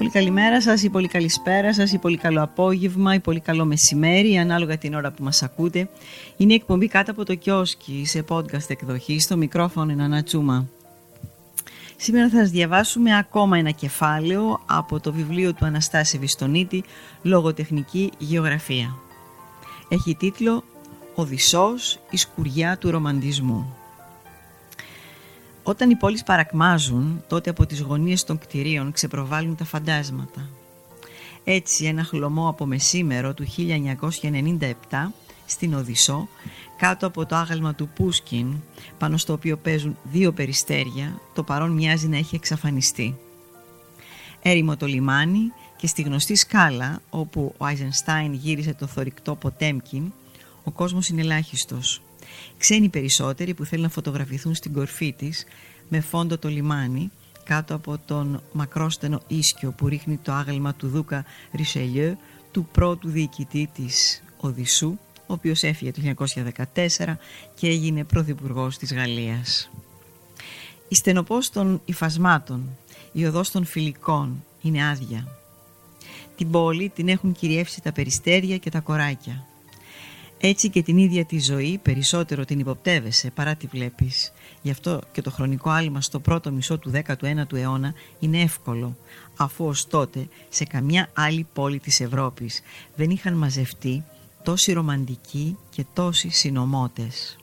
πολύ καλημέρα σας, ή πολύ καλησπέρα σας, ή πολύ καλό απόγευμα, ή πολύ καλό μεσημέρι, ανάλογα την ώρα που μας ακούτε. Είναι η εκπομπή κάτω από το κιόσκι, σε podcast εκδοχή, στο μικρόφωνο είναι Ανατσούμα. Σήμερα θα σας διαβάσουμε ακόμα ένα κεφάλαιο από το βιβλίο του Αναστάση Βιστονίτη «Λογοτεχνική Γεωγραφία». Έχει τίτλο «Οδυσσός, η σκουριά του ρομαντισμού». Όταν οι πόλεις παρακμάζουν, τότε από τις γωνίες των κτηρίων ξεπροβάλλουν τα φαντάσματα. Έτσι ένα χλωμό από μεσήμερο του 1997 στην Οδυσσό, κάτω από το άγαλμα του Πούσκιν, πάνω στο οποίο παίζουν δύο περιστέρια, το παρόν μοιάζει να έχει εξαφανιστεί. Έρημο το λιμάνι και στη γνωστή σκάλα, όπου ο Άιζενστάιν γύρισε το θορυκτό Ποτέμκιν, ο κόσμος είναι ελάχιστος. Ξένοι περισσότεροι που θέλουν να φωτογραφηθούν στην κορφή της με φόντο το λιμάνι κάτω από τον μακρόστενο ίσκιο που ρίχνει το άγαλμα του Δούκα Ρισελιeu του πρώτου διοικητή της Οδυσσού ο οποίος έφυγε το 1914 και έγινε πρωθυπουργός της Γαλλίας. Η στενοπός των υφασμάτων, η οδός των φιλικών είναι άδεια. Την πόλη την έχουν κυριεύσει τα περιστέρια και τα κοράκια. Έτσι και την ίδια τη ζωή περισσότερο την υποπτεύεσαι παρά τη βλέπεις. Γι' αυτό και το χρονικό άλμα στο πρώτο μισό του 19ου αιώνα είναι εύκολο, αφού ως τότε σε καμιά άλλη πόλη της Ευρώπης δεν είχαν μαζευτεί τόσοι ρομαντικοί και τόσοι συνομότες.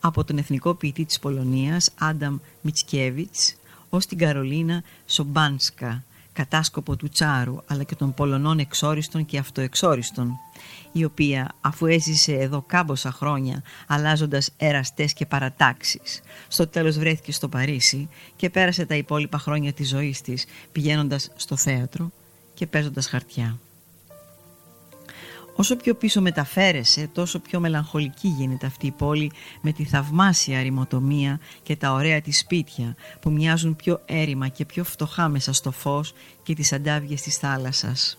Από τον εθνικό ποιητή της Πολωνίας, Άνταμ Μιτσκέβιτς, ως την Καρολίνα Σομπάνσκα, κατάσκοπο του Τσάρου αλλά και των Πολωνών εξόριστων και αυτοεξόριστων η οποία αφού έζησε εδώ κάμποσα χρόνια αλλάζοντας εραστές και παρατάξεις στο τέλος βρέθηκε στο Παρίσι και πέρασε τα υπόλοιπα χρόνια της ζωής της πηγαίνοντας στο θέατρο και παίζοντας χαρτιά. Όσο πιο πίσω μεταφέρεσαι, τόσο πιο μελαγχολική γίνεται αυτή η πόλη με τη θαυμάσια ρημοτομία και τα ωραία της σπίτια που μοιάζουν πιο έρημα και πιο φτωχά μέσα στο φως και τις αντάβιες της θάλασσας.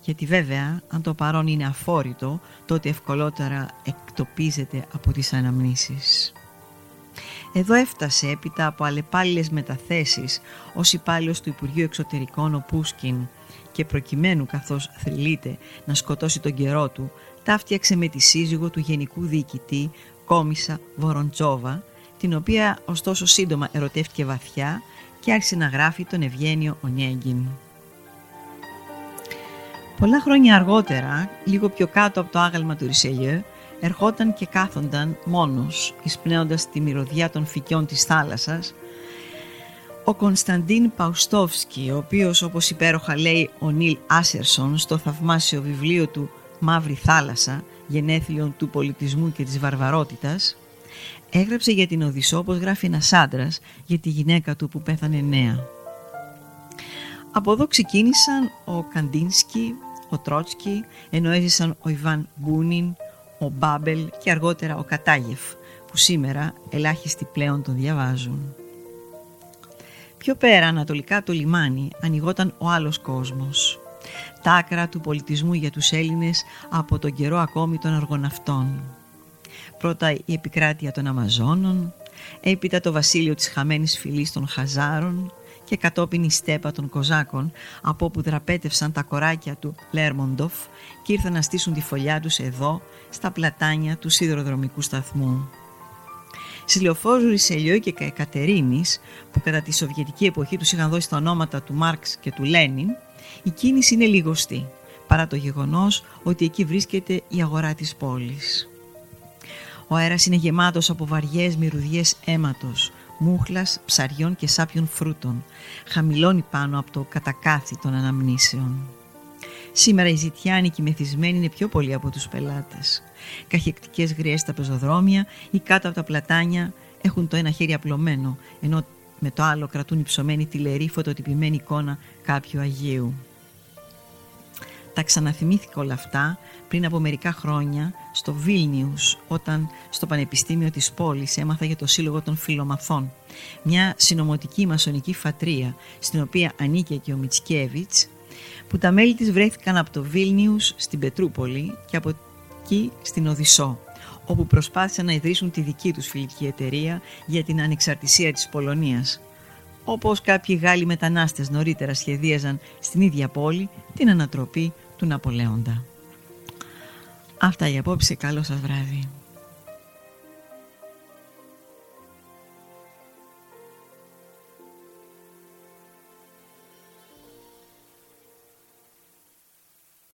Γιατί βέβαια, αν το παρόν είναι αφόρητο, τότε ευκολότερα εκτοπίζεται από τις αναμνήσεις. Εδώ έφτασε έπειτα από αλλεπάλληλες μεταθέσεις ως υπάλληλος του Υπουργείου Εξωτερικών ο Πούσκιν και προκειμένου καθώς θρυλείται να σκοτώσει τον καιρό του, ταύτιαξε με τη σύζυγο του Γενικού Διοικητή Κόμισα Βοροντσόβα, την οποία ωστόσο σύντομα ερωτεύτηκε βαθιά και άρχισε να γράφει τον Ευγένιο Ονιέγγιν. Πολλά χρόνια αργότερα, λίγο πιο κάτω από το άγαλμα του Ρισελιέ, ερχόταν και κάθονταν μόνος, εισπνέοντας τη μυρωδιά των φυκιών της θάλασσας, ο Κωνσταντίν Παουστόφσκι, ο οποίος όπως υπέροχα λέει ο Νίλ Άσερσον στο θαυμάσιο βιβλίο του «Μαύρη θάλασσα, γενέθλιον του πολιτισμού και της βαρβαρότητας», έγραψε για την Οδυσσό όπως γράφει ένας άντρας για τη γυναίκα του που πέθανε νέα. Από εδώ ξεκίνησαν ο Καντίνσκι, ο Τρότσκι, ενώ έζησαν ο Ιβάν Γκούνιν, ο Μπάμπελ και αργότερα ο Κατάγεφ, που σήμερα ελάχιστοι πλέον τον διαβάζουν. Πιο πέρα ανατολικά το λιμάνι ανοιγόταν ο άλλος κόσμος. Τα άκρα του πολιτισμού για τους Έλληνες από τον καιρό ακόμη των αργοναυτών. Πρώτα η επικράτεια των Αμαζόνων, έπειτα το βασίλειο της χαμένης φυλής των Χαζάρων και κατόπιν η στέπα των Κοζάκων από όπου δραπέτευσαν τα κοράκια του Λέρμοντοφ και ήρθαν να στήσουν τη φωλιά τους εδώ στα πλατάνια του σιδηροδρομικού σταθμού. Στις λεωφόρους Ρισελιό και Κατερίνης που κατά τη Σοβιετική εποχή τους είχαν δώσει τα ονόματα του Μάρξ και του Λένιν η κίνηση είναι λιγοστή παρά το γεγονός ότι εκεί βρίσκεται η αγορά της πόλης. Ο αέρας είναι γεμάτος από βαριές μυρουδιές αίματος, μούχλας, ψαριών και σάπιων φρούτων. Χαμηλώνει πάνω από το κατακάθι των αναμνήσεων. Σήμερα οι ζητιάνικοι μεθυσμένοι είναι πιο πολλοί από τους πελάτες. Καχεκτικές γριές στα πεζοδρόμια ή κάτω από τα πλατάνια έχουν το ένα χέρι απλωμένο, ενώ με το άλλο κρατούν υψωμένη τηλερή φωτοτυπημένη εικόνα κάποιου Αγίου. Τα ξαναθυμήθηκα όλα αυτά πριν από μερικά χρόνια στο Βίλνιους όταν στο Πανεπιστήμιο της πόλης έμαθα για το Σύλλογο των Φιλομαθών μια συνομωτική μασονική φατρία στην οποία ανήκε και ο Μιτσκέβιτς που τα μέλη της βρέθηκαν από το Βίλνιους στην Πετρούπολη και από εκεί στην Οδυσσό όπου προσπάθησαν να ιδρύσουν τη δική τους φιλική εταιρεία για την ανεξαρτησία της Πολωνίας όπως κάποιοι Γάλλοι μετανάστες νωρίτερα σχεδίαζαν στην ίδια πόλη την ανατροπή του Ναπολέοντα. Αυτά για απόψε. Καλό σας βράδυ.